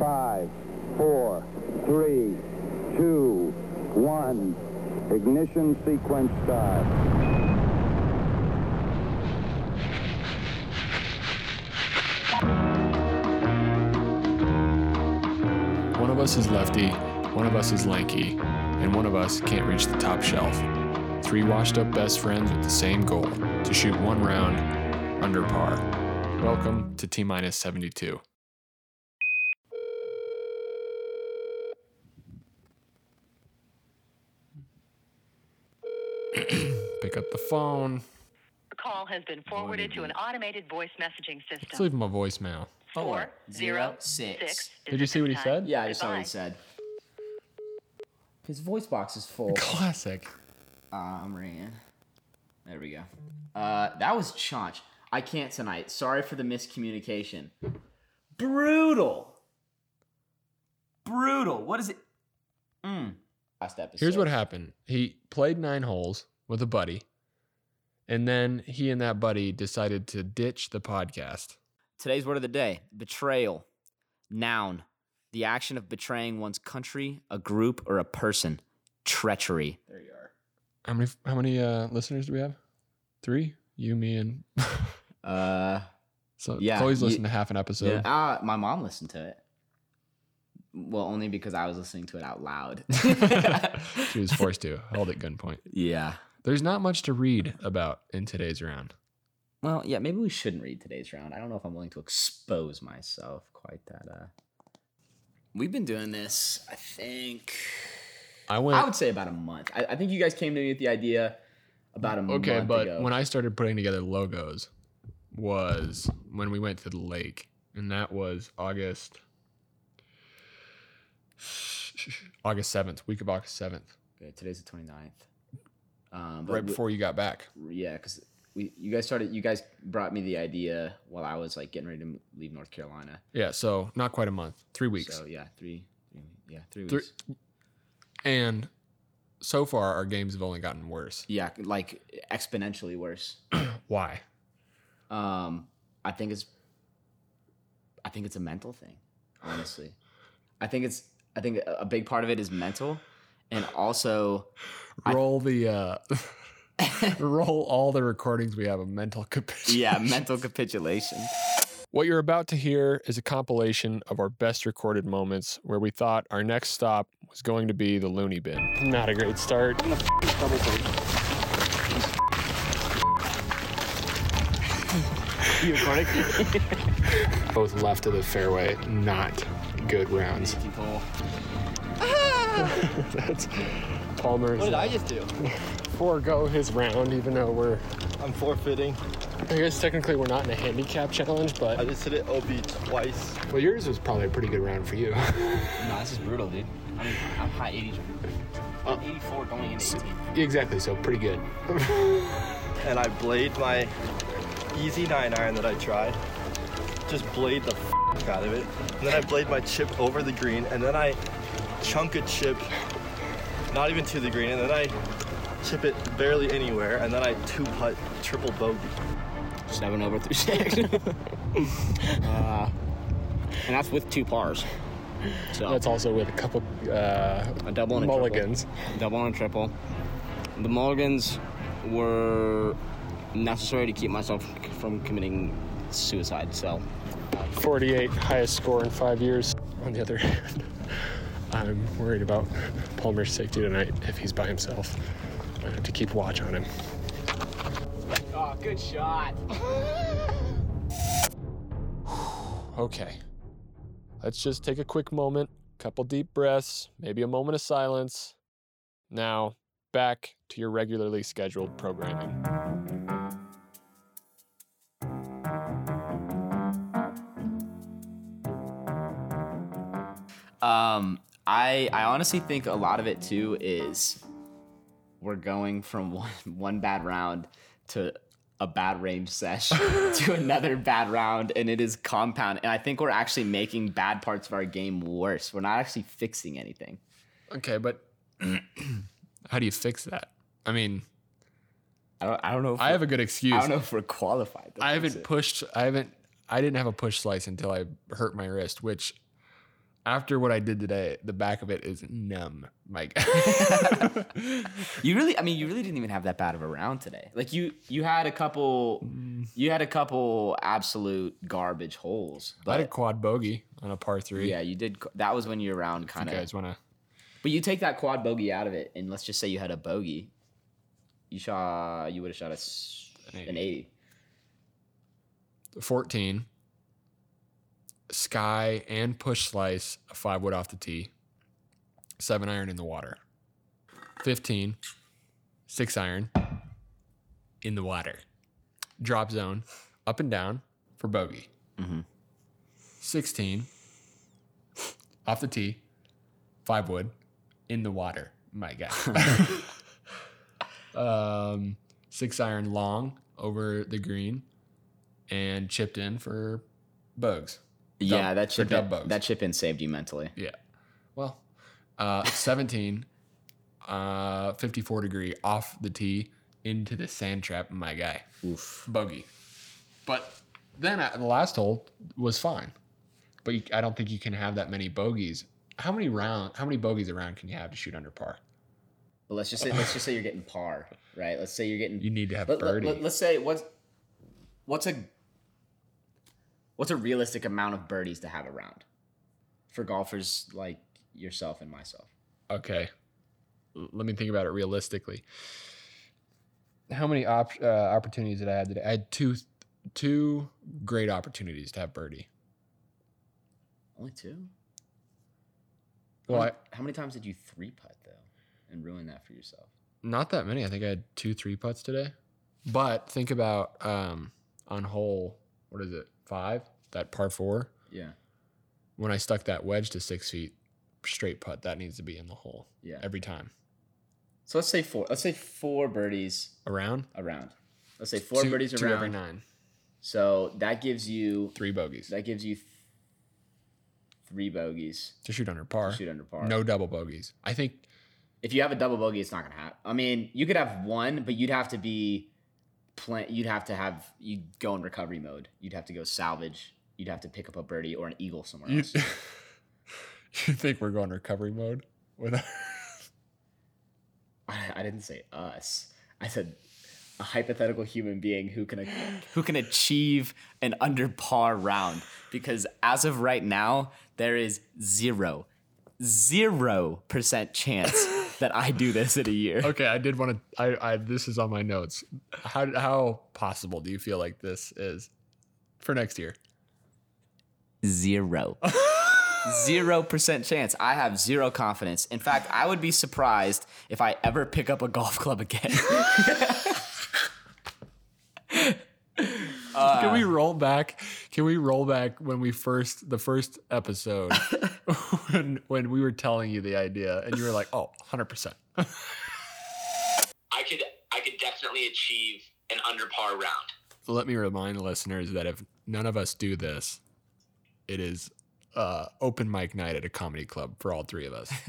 Five, four, three, two, one. Ignition sequence start. One of us is lefty, one of us is lanky, and one of us can't reach the top shelf. Three washed up best friends with the same goal to shoot one round under par. Welcome to Tee Minus 72. Pick up the phone. The call has been forwarded to an automated voice messaging system. Let's leave him a voicemail. Four zero six. six. six. Did you see what he said? Yeah, I just saw what he said. His voice box is full. Classic. Um, ran. There we go. Uh, that was chaunch. I can't tonight. Sorry for the miscommunication. Brutal. Brutal. What is it? Mm. Last episode. Here's what happened. He played nine holes with a buddy, and then he and that buddy decided to ditch the podcast. Today's word of the day betrayal. Noun. The action of betraying one's country, a group, or a person. Treachery. There you are. How many how many uh, listeners do we have? Three? You, me, and Uh, so Yeah, Chloe's you- listened to half an episode. yeah. Uh, my mom listened to it. Well, only because I was listening to it out loud. she was forced to hold at gunpoint. yeah. There's not much to read about in today's round. Well, yeah, maybe we shouldn't read today's round. I don't know if I'm willing to expose myself quite that. Uh, we've been doing this, I think. I went I would say about a month. I, I think you guys came to me with the idea about a month okay, but ago. when I started putting together logos was when we went to the lake, and that was August August seventh, week of August seventh, Okay, today's the 29th. Um, right we- before you got back. yeah, because we you guys started. You guys brought me the idea while I was like getting ready to leave North Carolina. Yeah, so not quite a month, three weeks. So yeah, three, three yeah, three Three- weeks. And so far, our games have only gotten worse. Yeah, like exponentially worse. Why? Um, I think it's, I think it's a mental thing. Honestly, I think it's. I think a big part of it is mental, and also, Roll the uh, roll all the recordings we have of mental capitulation. yeah, mental capitulation. What you're about to hear is a compilation of our best recorded moments where we thought our next stop was going to be the loony bin. Not a great start. You recording? Both left of the fairway, not good rounds. That's Palmer's What did I just do? forego his round, even though we're. I'm forfeiting. I guess technically we're not in a handicap challenge, but I but just hit it OB twice. well, yours was probably a pretty good round for you. No, this is brutal, dude. I mean, I'm high 80s. Uh, 84 going into 18. exactly, so pretty good. And I blade my easy 9 iron that I tried. Just blade the f- out of it. And then I blade my chip over the green. And then I chunk a chip, not even to the green. And then I chip it barely anywhere. And then I two putt triple bogey. seven over through six. uh, and that's with two pars. So That's also with a couple uh, a double and a mulligans. triple. Double and a triple. The mulligans were necessary to keep myself from committing suicide. So 48 highest score in five years. On the other hand, I'm worried about Palmer's safety tonight if he's by himself. I have to keep watch on him. Oh, good shot. Okay. Let's just take a quick moment, couple deep breaths, maybe a moment of silence. Now, back to your regularly scheduled programming. Um, I I honestly think a lot of it too is we're going from one one bad round to a bad range sesh to another bad round, and it is compound. And I think we're actually making bad parts of our game worse. We're not actually fixing anything. Okay, but how do you fix that? I mean, I don't. I don't know. If I have a good excuse. I don't know if we're qualified. I haven't it. pushed. I haven't. I didn't have a push slice until I hurt my wrist, which After what I did today, the back of it is numb, Mike. You really, I mean, you really didn't even have that bad of a round today. Like you, you had a couple, mm. you had a couple absolute garbage holes. I had a quad bogey on a par three. yeah, you did. That was when your round kind you of. guys want to. But you take that quad bogey out of it, and let's just say you had a bogey. You shot. You would have shot a An an 80. 14 sky and push slice a five wood off the tee seven iron in the water 15 six iron in the water drop zone up and down for bogey 16 off the tee five wood in the water my god um six iron long over the green and chipped in for bugs. Yeah, that chip in, that chip in saved you mentally. Yeah. Well, uh, 17, uh, 54 degree off the tee into the sand trap. My guy. Oof. Bogey. But then at the last hole was fine. But you, I don't think you can have that many bogeys. How many round? How many bogeys around can you have to shoot under par? But let's just say let's just say you're getting par, right? Let's say you're getting. You need to have let, birdie. Let, us say what's what's a what's a realistic amount of birdies to have around for golfers like yourself and myself. Okay. Let me think about it realistically. How many op- uh, opportunities did I have today? I had two, two great opportunities to have birdie. Only two. Well, how, I, many, how many times did you three putt though, and ruin that for yourself? not that many. I think I had two three putts today. But think about um, on hole, what is it, five? That par four. Yeah, When I stuck that wedge to six feet, straight putt, that needs to be in the hole yeah. every time. So let's say four. Let's say four birdies Around? around. Let's say four two, birdies two around. every nine. So that gives you Three bogeys that gives you th- three bogeys to shoot under par. shoot under par. No double bogeys. I think If you have a double bogey, it's not gonna happen. I mean, you could have one, but you'd have to be plan. You'd have to have you go in recovery mode. You'd have to go salvage. You'd have to pick up a birdie or an eagle somewhere You, else. you think we're going recovery mode with I, I didn't say us. I said a hypothetical human being who can who can achieve an under par round. Because as of right now, there is zero, zero percent chance that I do this in a year. Okay, I did want to. I, I this is on my notes. How how possible do you feel like this is for next year? Zero. Zero percent chance. I have zero confidence. In fact, I would be surprised if I ever pick up a golf club again. Can we uh. roll back? Can we roll back when we first the first episode when when we were telling you the idea and you were like, "Oh, 100%." I could I could definitely achieve an under par round. Let me remind listeners that if none of us do this, it is uh, open mic night at a comedy club for all three of us.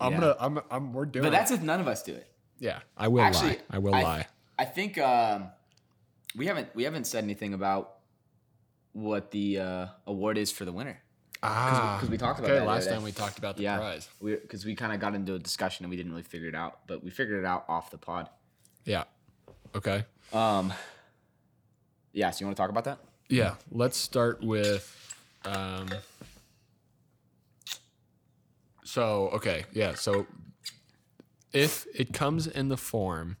I'm Yeah. gonna. I'm. I'm. We're doing. but that's it. if none of us do it. Yeah, I will Actually, lie. I will I, lie. I think um, we haven't we haven't said anything about what the uh, award is for the winner. Ah, 'cause we talked about okay, that last time we talked about the yeah, prize. we because we kind of got into a discussion and we didn't really figure it out, but we figured it out off the pod. Yeah. Okay. Um, yeah. So you want to talk about that? Yeah. Let's start with. Um, so okay, yeah. So if it comes in the form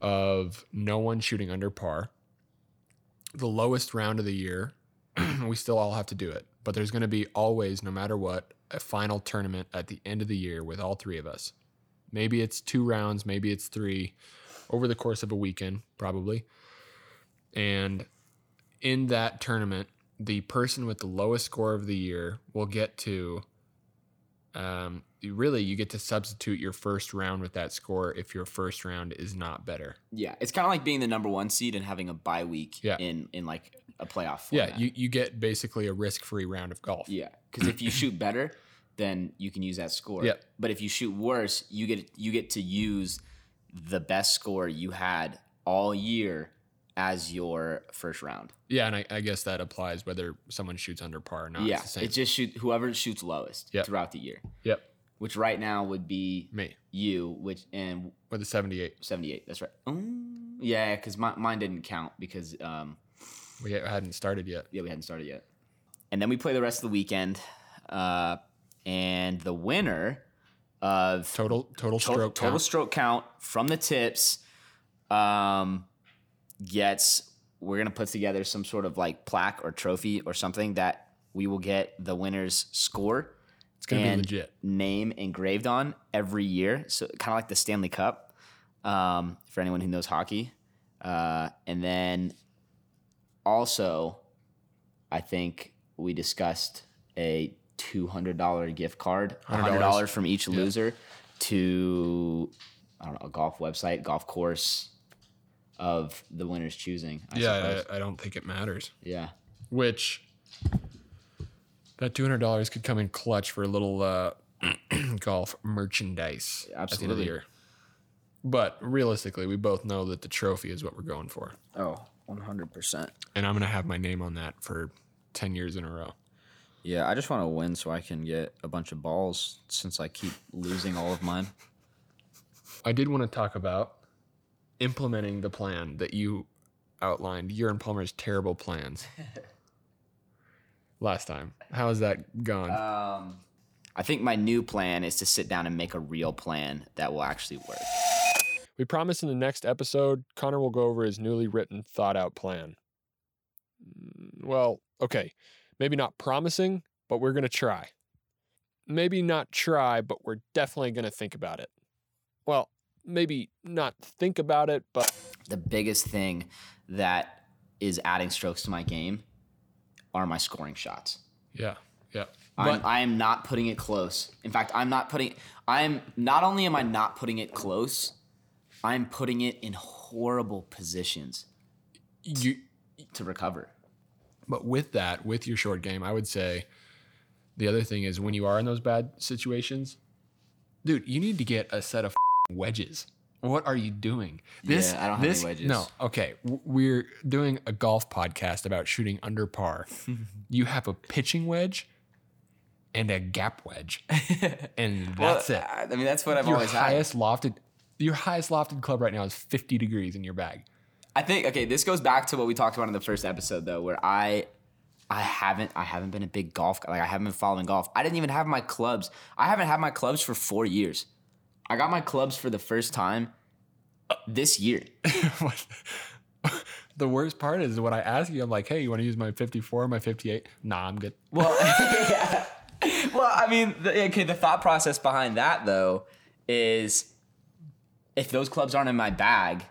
of no one shooting under par, the lowest round of the year, we still all have to do it. But there's going to be always, no matter what, a final tournament at the end of the year with all three of us. Maybe it's two rounds, maybe it's three over the course of a weekend, probably. And in that tournament, the person with the lowest score of the year will get to um, really you get to substitute your first round with that score if your first round is not better. Yeah, it's kind of like being the number one seed and having a bye week Yeah. in in like a playoff. Yeah, you, you get basically a risk free round of golf. Yeah, because if you shoot better, then you can use that score. Yeah. But if you shoot worse, you get you get to use the best score you had all year as your first round. Yeah, and I, I guess that applies whether someone shoots under par or not. yeah, it's the same. it just shoot whoever shoots lowest Yep. throughout the year, yep, which right now would be me you, which and with the 78. 78. That's right. Mm, yeah, because my, mine didn't count because um, We hadn't started yet. yeah, we hadn't started yet. And then we play the rest of the weekend, uh, and the winner of Total total to- stroke total count. stroke count from the tips um, gets. We're gonna put together some sort of like plaque or trophy or something that we will get the winner's score It's gonna be legit. name engraved on every year. So kind of like the Stanley Cup um, for anyone who knows hockey. Uh, and then also, I think we discussed a two hundred dollar gift card, hundred dollars from each loser to I don't know a golf website, golf course of the winner's choosing. I Yeah. I, I don't think it matters. yeah. Which that two hundred dollars could come in clutch for a little uh, golf merchandise at the end of Absolutely. the year. But realistically, we both know that the trophy is what we're going for, Oh, one hundred percent. and I'm gonna have my name on that for ten years in a row. Yeah, I just want to win so I can get a bunch of balls since I keep losing all of mine. I did want to talk about implementing the plan that you outlined. Your and Palmer's terrible plans last time. How has that gone? Um, I think my new plan is to sit down and make a real plan that will actually work. We promise in the next episode, Connor will go over his newly written, thought out plan. Mm, Well, okay, maybe not promising, but we're going to try. Maybe not try, but we're definitely going to think about it. Well, maybe not think about it, but The biggest thing that is adding strokes to my game are my scoring shots. yeah, yeah. I'm, But I am not putting it close. In fact, I'm not putting. I'm not only am I not putting it close, I'm putting it in horrible positions you, to recover. But with that, with your short game, I would say the other thing is when you are in those bad situations, dude, you need to get a set of wedges. What are you doing? This, Yeah, I don't have any this, wedges. No, okay. We're doing a golf podcast about shooting under par. you have a pitching wedge and a gap wedge, and that's it. I mean, that's what I've Your always had. highest lofted, your highest lofted club right now is 50 degrees in your bag. I think okay, this goes back to what we talked about in the first episode though, where I I haven't I haven't been a big golf guy. Like I haven't been following golf. I didn't even have my clubs. I haven't had my clubs for four years. I got my clubs for the first time this year. The worst part is when I ask you, I'm like, hey, you want to use my 54, my 58? Nah, I'm good. Well, yeah. well, I mean, the, okay. The thought process behind that though is, if those clubs aren't in my bag,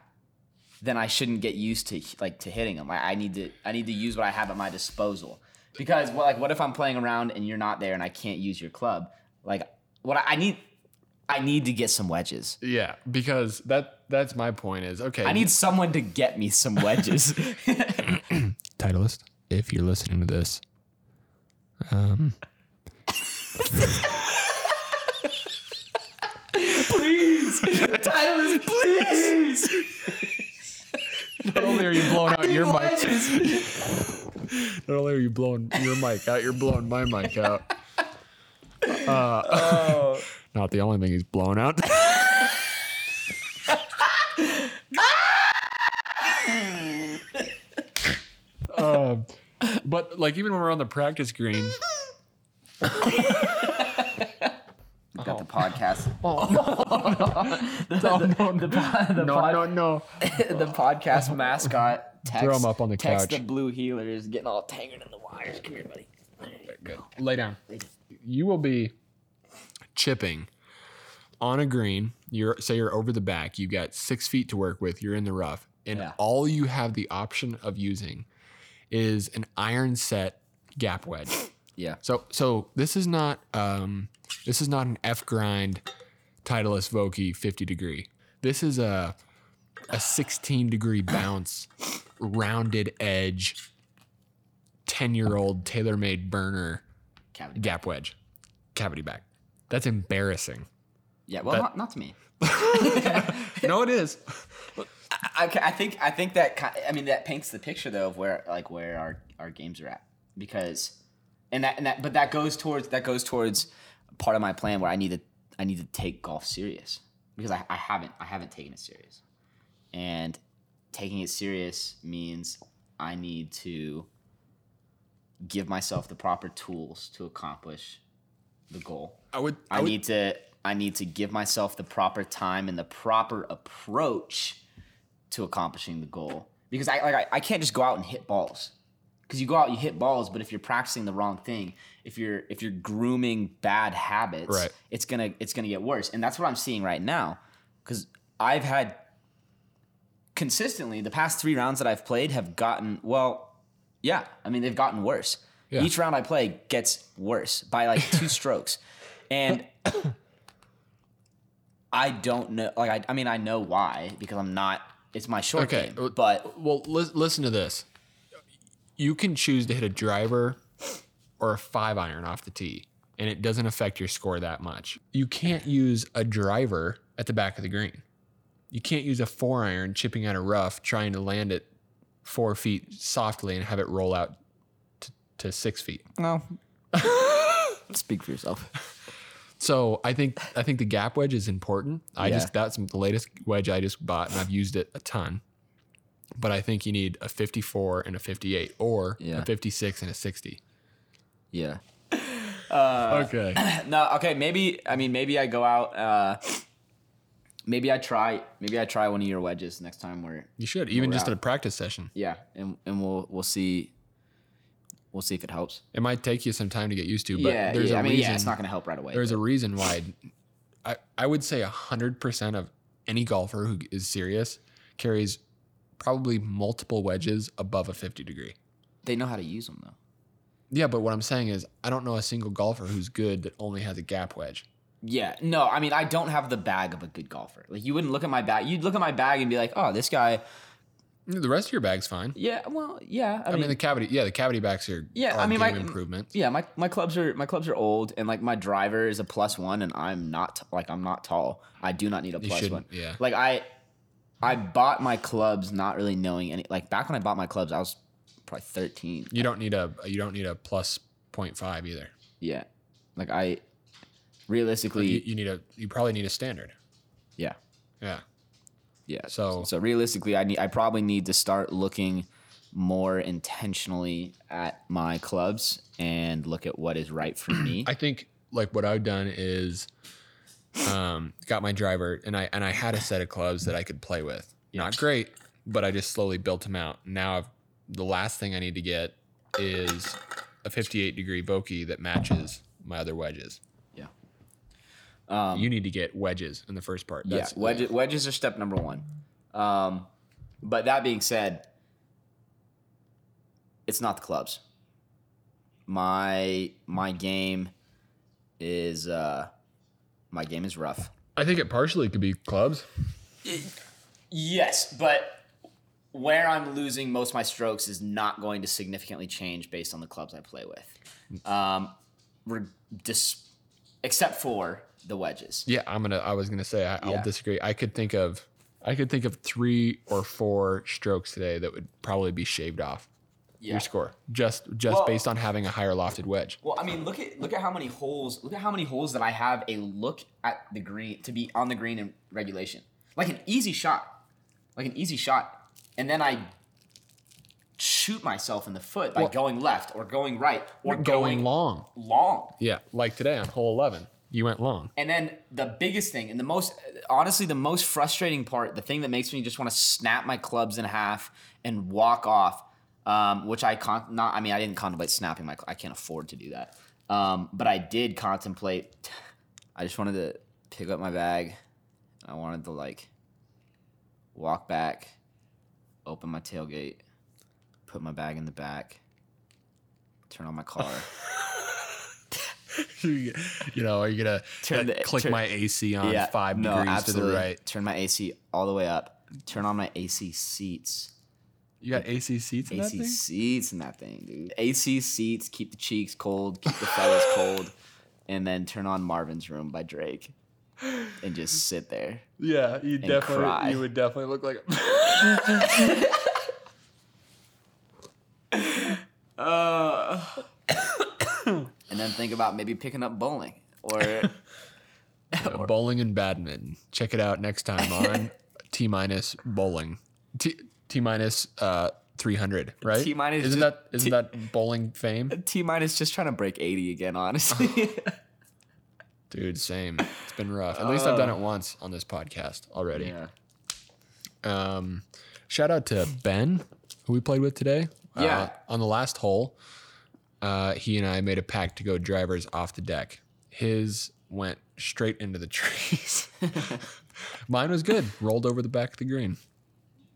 then I shouldn't get used to like to hitting them. I, I need to I need to use what I have at my disposal. Because well, like, what if I'm playing around and you're not there and I can't use your club? Like, what I, I need, I need to get some wedges. Yeah, because that that's my point is okay. I need someone to get me some wedges. Titleist, if you're listening to this, um, please, Tyler, please. not only are you blowing out your mic, not only are you blowing your mic out, you're blowing my mic out. Uh, Oh. not the only thing he's blowing out. um, but like even when we're on the practice green, Got the podcast. no, no, no, no, no, no. the podcast mascot text, Throw him up on the text couch. the blue heelers getting all tangled in the wires. Come here, buddy. Good. Lay down. You will be chipping on a green. You're say you're over the back. You got six feet to work with. You're in the rough, and Yeah. all you have the option of using is an iron set gap wedge. Yeah. So so this is not um this is not an F grind Titleist Vokey 50 degree. This is a a 16 degree bounce, rounded edge, 10 year old TaylorMade Burner Cavity. gap wedge, cavity back. That's embarrassing. Yeah, well, That- not, not to me. no, it is. I, I think I think that I mean that paints the picture though of where like where our, our games are at because and that and that but that goes towards that goes towards part of my plan where I need to I need to take golf serious because I, I haven't I haven't taken it serious and taking it serious means I need to give myself the proper tools to accomplish the goal. I would. I, would- need to I need to give myself the proper time and the proper approach to accomplishing the goal. Because I like I, I can't just go out and hit balls. Because you go out, you hit balls, but if you're practicing the wrong thing, if you're if you're grooming bad habits, Right. it's gonna it's gonna get worse. And that's what I'm seeing right now. Because I've had consistently the past three rounds that I've played have gotten well, yeah. I mean they've gotten worse. Yeah. Each round I play gets worse by like two strokes. And I don't know. Like, I, I mean, I know why because I'm not. It's my short Okay, game. uh, But Well, lis- listen to this. You can choose to hit a driver or a five iron off the tee, and it doesn't affect your score that much. You can't use a driver at the back of the green. You can't use a four iron chipping out a rough, trying to land it four feet softly and have it roll out to, to six feet. no. Speak for yourself. So I think I think the gap wedge is important. I Yeah. just that's the latest wedge I just bought and I've used it a ton. But I think you need a 54 and a 58 or Yeah. a 56 and a 60. Yeah. okay. No. Okay. Maybe. I mean, maybe I go out. Uh, maybe I try. Maybe I try one of your wedges next time. Where You should even just out. at a practice session. yeah, and and we'll we'll see. We'll see if it helps. It might take you some time to get used to, but yeah. there's yeah. a I mean, reason. yeah. It's not going to help right away. there's but- a reason why I I would say 100% of any golfer who is serious carries probably multiple wedges above a 50 degree. they know how to use them though. Yeah, but what I'm saying is I don't know a single golfer who's good that only has a gap wedge. Yeah, no, I mean I don't have the bag of a good golfer. Like you wouldn't look at my bag. You'd look at my bag and be like, "Oh, this guy." The rest of your bag's fine. Yeah, well, yeah. I, I mean, mean, the cavity, yeah, the cavity backs are, Yeah, are I mean, my- improvements. yeah, my, my clubs are my clubs are old, and like my driver is a plus one, and I'm not like I'm not tall. I do not need a plus one. yeah. Like I, I bought my clubs not really knowing any. Like back when I bought my clubs, I was probably 13. You don't need a you don't need a plus 0.5 either. Yeah, like I, realistically, You, you need a you probably need a standard. yeah, Yeah. yeah. So- so realistically, I need I probably need to start looking more intentionally at my clubs and look at what is right for me. I think like what I've done is um got my driver and I and I had a set of clubs that I could play with. Not great, but I just slowly built them out. Now I've, the last thing I need to get is a 58 degree Vokey that matches my other wedges. yeah. Um, you need to get wedges in the first part. yeah, That's wedges, wedges are step number one. Um, but that being said, it's not the clubs. My my game is uh, my game is rough. I think it partially could be clubs. Yes, but where I'm losing most of my strokes is not going to significantly change based on the clubs I play with. Um, we're dis- except for the wedges. Yeah, I'm gonna. I was gonna say I, I'll Yeah. disagree. I could think of, I could think of three or four strokes today that would probably be shaved off Yeah. your score just just Well- based on having a higher lofted wedge. Well, I mean, look at look at how many holes. Look at how many holes that I have a look at the green to be on the green in regulation, like an easy shot, like an easy shot, and then I shoot myself in the foot by Well- going left or going right or Going going long. long. Yeah, like today on hole 11, you went long. And then the biggest thing, and the most, honestly, the most frustrating part, the thing that makes me just want to snap my clubs in half and walk off, um, which I con- not, I mean, I didn't contemplate snapping my, I can't afford to do that. Um, but I did contemplate. I just wanted to pick up my bag. And I wanted to like walk back, open my tailgate, put my bag in the back, turn on my car. you know, are you gonna Turn the- click turn- my AC on five no, degrees absolutely. to the right? Turn my AC all the way up. Turn on my AC seats. You got AC seats in that AC thing? seats in that thing, dude. AC seats keep the cheeks cold, keep the fellas cold, and then turn on Marvin's Room by Drake. and just sit there. Yeah, you definitely- cry. you would definitely look like. and then think about maybe picking up bowling or bowling and badminton. Check it out next time on T minus bowling. T T minus uh, three hundred, right? T minus Isn't that isn't T- that bowling fame? T minus just trying to break 80 again, honestly. Dude, same. It's been rough. At least I've done it once on this podcast already. yeah. Um, shout out to Ben, who we played with today. Yeah. Uh, on the last hole, uh, he and I made a pact to go drivers off the deck. His went straight into the trees. Mine was good. Rolled over the back of the green.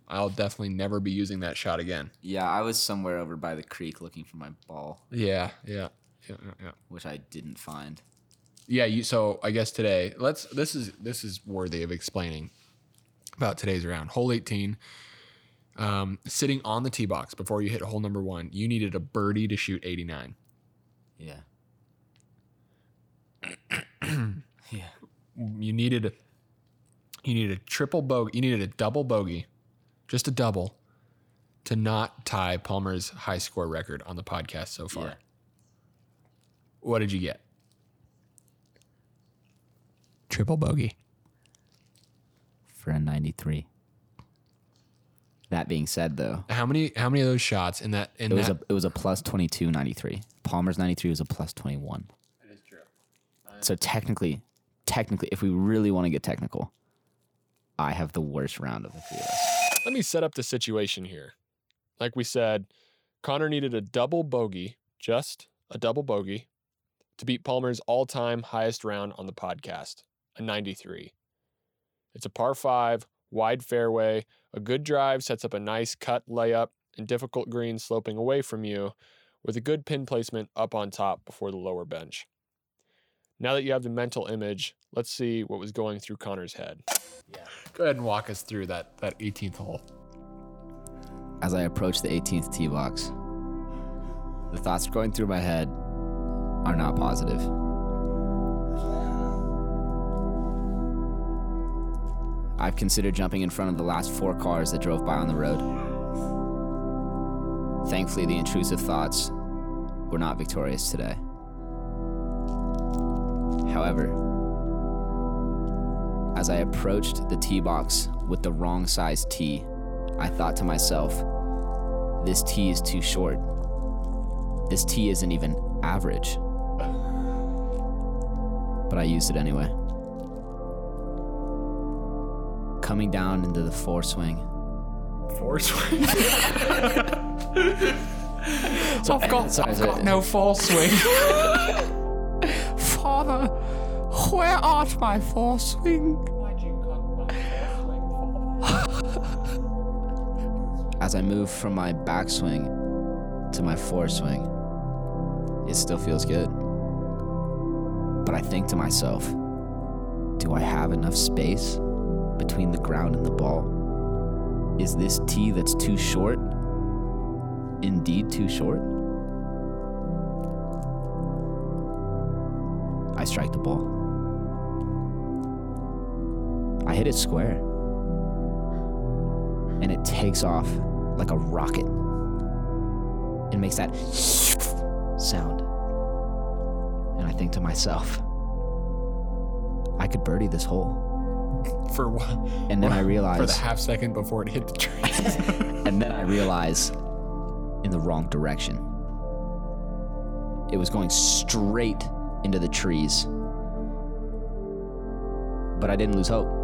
I'll definitely never be using that shot again. Yeah, I was somewhere over by the creek looking for my ball, Yeah, yeah, yeah, yeah, which I didn't find. Yeah, you so I guess today, let's this is this is worthy of explaining about today's round. Hole 18. Um, sitting on the tee box before you hit hole number 1, you needed a birdie to shoot 89. Yeah. yeah. You needed a you needed a triple bogey, you needed a double bogey, just a double to not tie Palmer's high score record on the podcast so far. Yeah. What did you get? Triple bogey. For a 93. That being said, though, How many how many of those shots in that in it was that a it was a plus 22 93. Palmer's 93 was a plus 21. That is true. So technically, technically, if we really want to get technical, I have the worst round of the three of us. Let me set up the situation here. Like we said, Connor needed a double bogey, just a double bogey, to beat Palmer's all time highest round on the podcast, a 93. It's a par five, wide fairway. A good drive sets up a nice cut layup and difficult green sloping away from you with a good pin placement up on top before the lower bench. Now that you have the mental image, let's see what was going through Connor's head. Yeah. Go ahead and walk us through that, that 18th hole. As I approach the 18th tee box, the thoughts going through my head are not positive. I've considered jumping in front of the last four cars that drove by on the road. Thankfully, the intrusive thoughts were not victorious today. However, as I approached the tee box with the wrong size tee, I thought to myself, this tee is too short. This tee isn't even average. But I used it anyway. Coming down into the four swing. Four swing. I've got, I've got no four swing. Father, where art my four swing? As I move from my backswing to my foreswing, it still feels good. But I think to myself, do I have enough space between the ground and the ball? Is this tee that's too short indeed too short? I strike the ball. I hit it square. And it takes off like a rocket. It makes that sound. And I think to myself, I could birdie this hole. For what? And then I For the half second before it hit the trees. and then I realize in the wrong direction. It was going straight into the trees. But I didn't lose hope.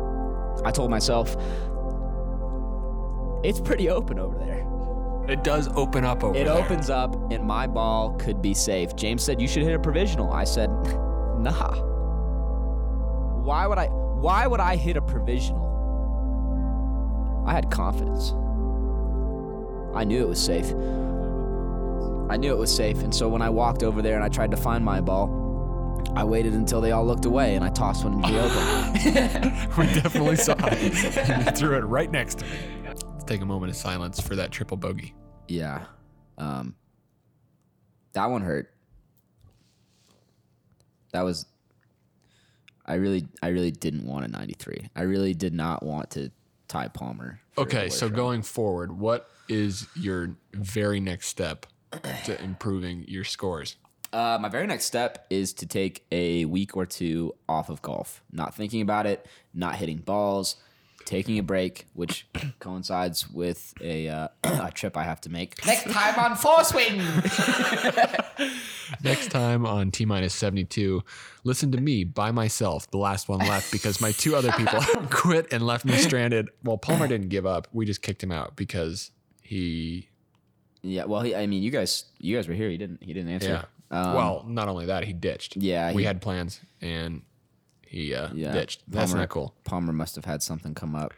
I told myself, it's pretty open over there. it does open up over there. It there. opens up, and my ball could be safe. James said, You should hit a provisional. I said, Nah. Why would I? Why would I hit a provisional? I had confidence. I knew it was safe. I knew it was safe, and so when I walked over there and I tried to find my ball, I waited until they all looked away and I tossed one into the open. we definitely saw it. You threw it right next to me. Let's take a moment of silence for that triple bogey. Yeah. Um that one hurt. That was I really, I really didn't want a 93. I really did not want to tie Palmer. Okay, so going forward, what is your very next step to improving your scores? Uh, my very next step is to take a week or two off of golf, not thinking about it, not hitting balls, taking a break, which coincides with a, uh, a trip I have to make next time on Four Swing. Next time on Tee Minus 72, listen to me by myself, the last one left, because my two other people quit and left me stranded. Well, Palmer didn't give up. We just kicked him out because he, yeah, well, he, I mean, you guys, you guys were here. He didn't, he didn't answer. yeah. Um, well, not only that, he ditched. Yeah, We he- had plans and he uh, yeah, ditched. That's Palmer- not cool. Palmer must have had something come up.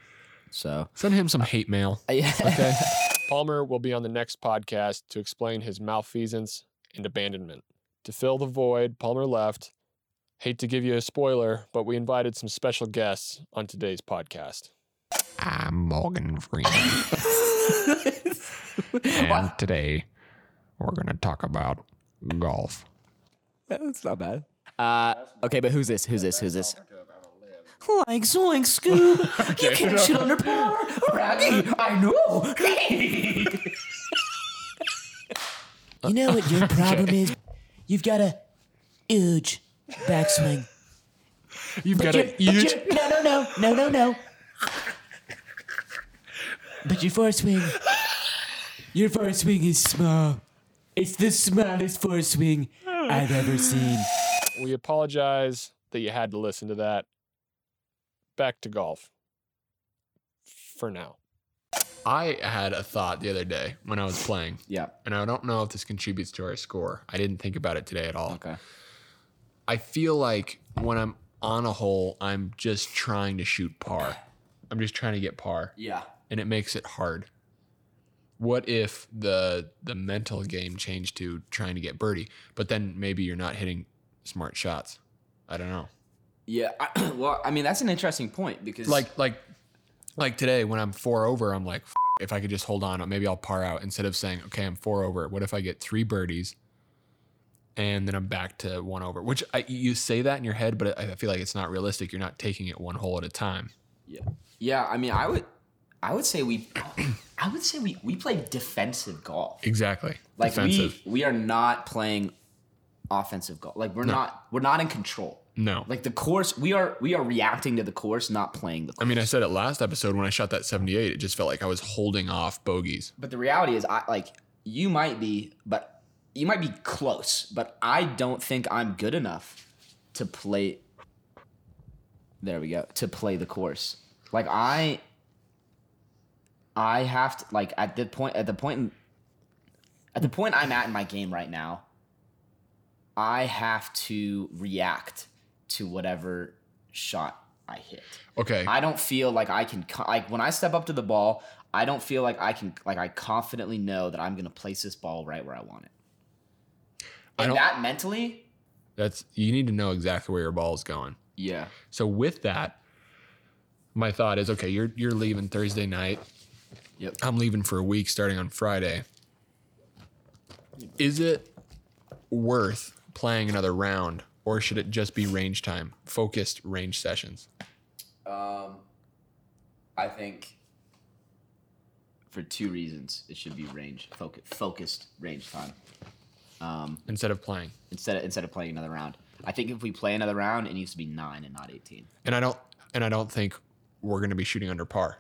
So Send him some hate mail. yeah, Okay. Palmer will be on the next podcast to explain his malfeasance and abandonment. To fill the void, Palmer left. Hate to give you a spoiler, but we invited some special guests on today's podcast. I'm Morgan Freeman. and today we're going to talk about golf. That's not bad. Uh, okay, but who's this? Who's this? Who's this? Like zoink scoop, you can't shit under par. Raggy, I know. You know what your problem is? You've got a huge backswing. You've got Your- a but huge. your- no, no, no, no, no, no. But your foreswing, your foreswing is small. It's the smallest foreswing I've ever seen. We apologize that you had to listen to that. Back to golf. For now. I had a thought the other day when I was playing, Yeah. and I don't know if this contributes to our score. I didn't think about it today at all. Okay. I feel like when I'm on a hole, I'm just trying to shoot par. I'm just trying to get par, Yeah. and it makes it hard. What if the the mental game changed to trying to get birdie, but then maybe you're not hitting smart shots? I don't know. Yeah. I, well, I mean, that's an interesting point because Like like like today when I'm four over, I'm like, "F- if I could just hold on, maybe I'll par out instead of saying, okay, I'm four over. What if I get three birdies? And then I'm back to one over, which I, you say that in your head, but I feel like it's not realistic. You're not taking it one hole at a time. Yeah. Yeah. I mean, I would, I would say we, I would say we we play defensive golf. Exactly. Like Defensive. we we are not playing offensive golf. Like we're not we're not in control. no. Like the course, we are we are reacting to the course, not playing the course. I mean, I said it last episode when I shot that 78, it just felt like I was holding off bogeys. But the reality is, I like you might be, but you might be close, but I don't think I'm good enough to play. There we go. To play the course, like I, I have to like at the point at the point at the point I'm at in my game right now. I have to react to whatever shot I hit. Okay. I don't feel like I can like when I step up to the ball. I don't feel like I can like I confidently know that I'm gonna place this ball right where I want it. I And don't- that mentally, That's you need to know exactly where your ball is going. yeah, So with that, my thought is okay, you're you're leaving Thursday night. Yep. I'm leaving for a week starting on Friday. Is it worth playing another round or should it just be range time, focused range sessions? Um, I think for two reasons it should be range focus, focused range time. Um, instead of playing? instead of instead of playing another round. I think if we play another round, it needs to be nine and not eighteen. And I don't and I don't think we're going to be shooting under par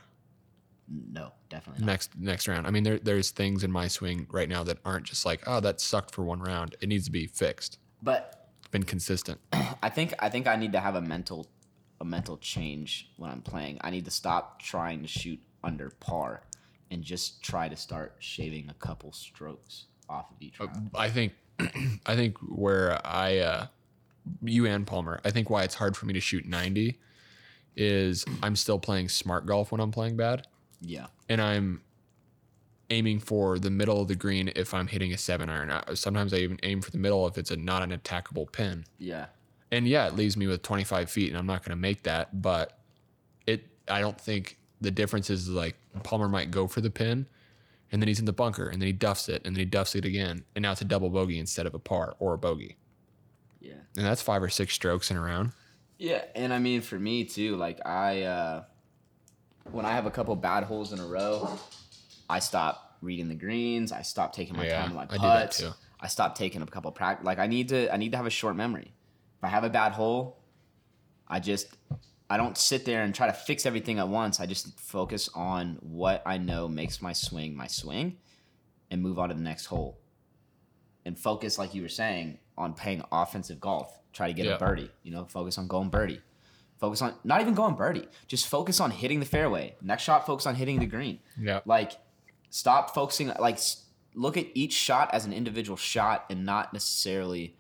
No, definitely not. next next round. I mean there there's things in my swing right now that aren't just like, "Oh, that sucked for one round." It needs to be fixed. But it's Been consistent. I think I think I need to have a mental a mental change when I'm playing. I need to stop trying to shoot under par and just try to start shaving a couple strokes off of each round. I think I think where I uh you and Palmer, I think why it's hard for me to shoot 90 is I'm still playing smart golf when I'm playing bad Yeah. and I'm aiming for the middle of the green if I'm hitting a 7 iron. Sometimes I even aim for the middle if it's a not an attackable pin. Yeah. And yeah, it leaves me with 25 feet and I'm not going to make that, but it I don't think the difference is like Palmer might go for the pin and then he's in the bunker and then he duffs it and then he duffs it again and now it's a double bogey instead of a par or a bogey. Yeah. And that's five or six strokes in a round. Yeah, and I mean for me too, like I uh when I have a couple bad holes in a row, I stop reading the greens, I stop taking my Yeah, time with I my do that putts. too. I stop taking a couple practice like I need to I need to have a short memory. If I have a bad hole, I just I don't sit there and try to fix everything at once. I just focus on what I know makes my swing my swing and move on to the next hole. And focus, like you were saying, on playing offensive golf. Try to get Yeah. a birdie. You know, focus on going birdie. Focus on not even going birdie. Just focus on hitting the fairway. Next shot, focus on hitting the green. Yeah. Like, stop focusing. Like, look at each shot as an individual shot and not necessarily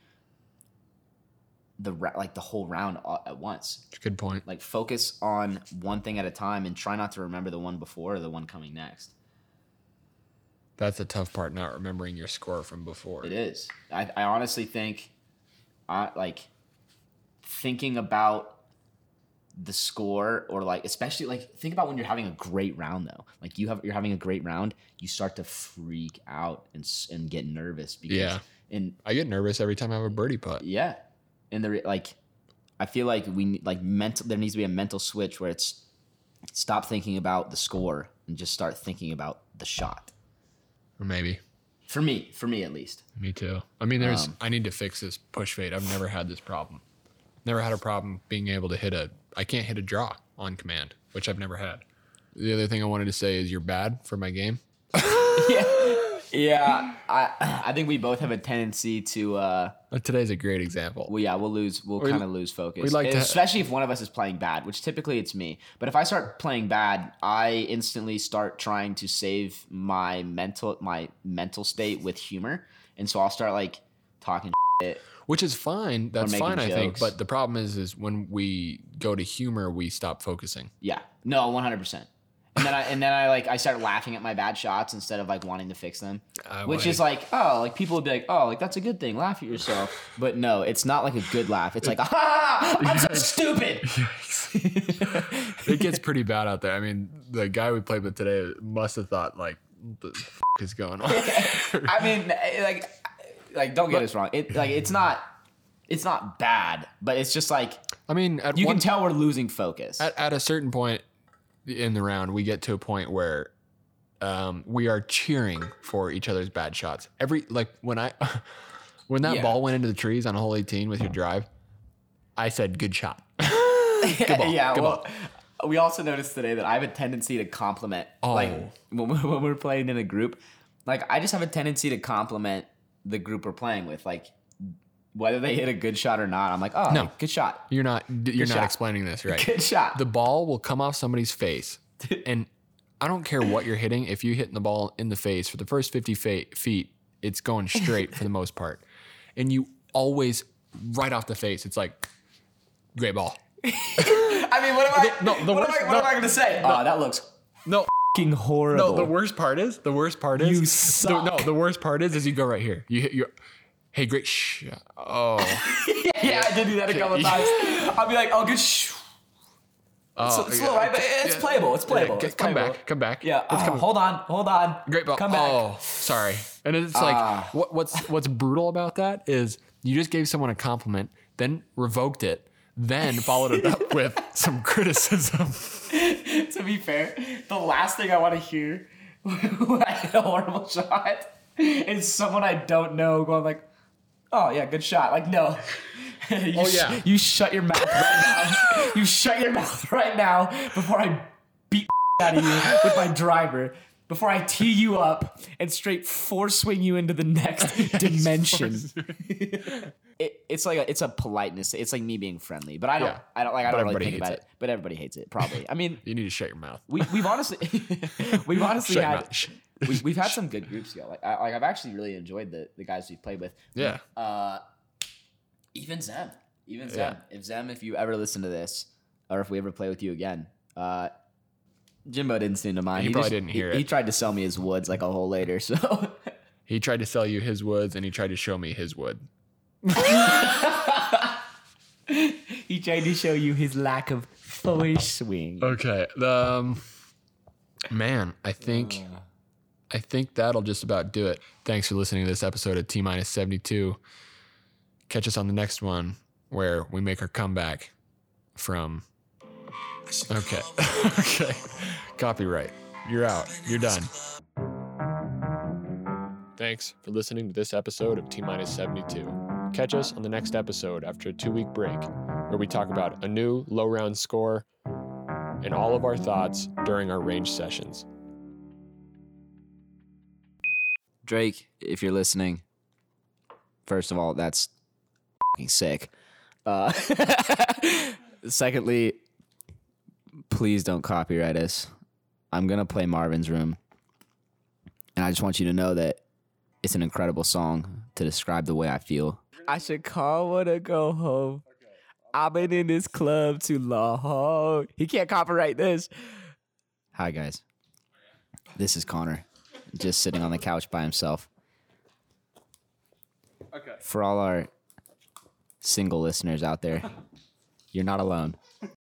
the like the whole round at once. Good point. Like, focus on one thing at a time and try not to remember the one before or the one coming next. That's the tough part, not remembering your score from before. It is. I, I honestly think, I like thinking about the score or like especially like think about when you're having a great round though. Like you have you're having a great round, you start to freak out and and get nervous because Yeah. and I get nervous every time I have a birdie putt. yeah, and there like I feel like we need like mental there needs to be a mental switch where it's stop thinking about the score and just start thinking about the shot. Or maybe. For me, for me at least. Me too. I mean, there's. Um, I need to fix this push fade. I've never had this problem. Never had a problem being able to hit a. I can't hit a draw on command, which I've never had. The other thing I wanted to say is you're bad for my game. Yeah, I I think we both have a tendency to uh Today's a great example. well yeah, we'll lose we'll kind of lose focus. we'd like to- especially if one of us is playing bad, which typically it's me. But if I start playing bad, I instantly start trying to save my mental my mental state with humor. And so I'll start like talking shit. Which is fine. That's fine, I think. But the problem is, is when we go to humor, we stop focusing. Yeah. No, 100%. And then I and then I like I start laughing at my bad shots instead of like wanting to fix them. Uh, Which well, is like, oh, like people would be like, oh, like that's a good thing. Laugh at yourself. But no, it's not like a good laugh. It's like, ah, I'm so stupid. it gets pretty bad out there. I mean, the guy we played with today must have thought like, the f- is going on?" I mean, like, like don't get us wrong. It like it's not, it's not bad, but it's just like I mean, at you one, can tell we're losing focus. at, at a certain point in the round, we get to a point where um, we are cheering for each other's bad shots. Every like when I when that Yeah. ball went into the trees on hole 18 with your drive, I said, "Good shot." good ball, yeah. good well, we also noticed today that I have a tendency to compliment. Like Oh. when we're, when we're playing in a group, like I just have a tendency to compliment the group we're playing with. Like whether they hit a good shot or not, I'm like, oh, No. like, good shot, You're not you're not shot. explaining this right. good shot. the ball will come off somebody's face and I don't care what you're hitting. If you're hitting the ball in the face for the first 50 fa- feet, it's going straight for the most part. And you always, right off the face, it's like, great ball. I mean, what am I? no, the what worst- am I, what no. am I gonna say? Oh, that looks No, fucking horrible. no, the worst part is, the worst part is, You the- suck. no, the worst part is, is you go right here. You hit your, hey, great, sh- oh, yeah, I did do that a couple times. I'll be like, oh, good. Sh- oh, it's slow, right? But it's yeah. playable. It's playable. Yeah, It's come playable. back, come back. Yeah. Oh, coming. hold on. Hold on. Great ball. Come back. Oh, sorry. And it's like Ah. what, what's what's brutal about that is you just gave someone a compliment, then revoked it, then followed it up with some criticism. to be fair, the last thing I want to hear when I hit a horrible shot is someone I don't know going like, "Oh yeah, good shot." Like no. you Oh, sh- you shut your mouth right now. you shut your mouth right now before I beat out of you with my driver. Before I tee you up and straight force swing you into the next dimension. It, it's like a, it's a politeness. It's like me being friendly, but I don't. Yeah. I don't like. I But don't really think about it. it. But everybody hates it. Probably. I mean, You need to shut your mouth. we, we've honestly we've honestly had we, we've had some good groups go. Like, I, like I've actually really enjoyed the the guys we've played with. Yeah. Uh, even Zem, even Zem. Yeah. If Zem, if you ever listen to this, or if we ever play with you again, uh, Jimbo didn't seem to mind. He probably didn't hear he, He tried to sell me his woods like a hole later. So He tried to sell you his woods and he tried to show me his wood. he tried to show you his lack of force swing. Okay. Um, man, I think I think that'll just about do it. Thanks for listening to this episode of Tee minus seventy two. Catch us on the next one where we make our comeback from. Okay. okay. Copyright. You're out. You're done. Thanks for listening to this episode of Tee Minus 72. Catch us on the next episode after a two week break, where we talk about a new low round score and all of our thoughts during our range sessions. Drake, if you're listening, first of all, that's sick. Uh, secondly, please don't copyright us. I'm gonna play Marvin's Room, and I just want you to know that it's an incredible song to describe the way I feel. I should call when I go home. I've been in this club too long. He can't copyright this. Hi guys, this is Connor, just sitting on the couch by himself. Okay. For all our single listeners out there, you're not alone.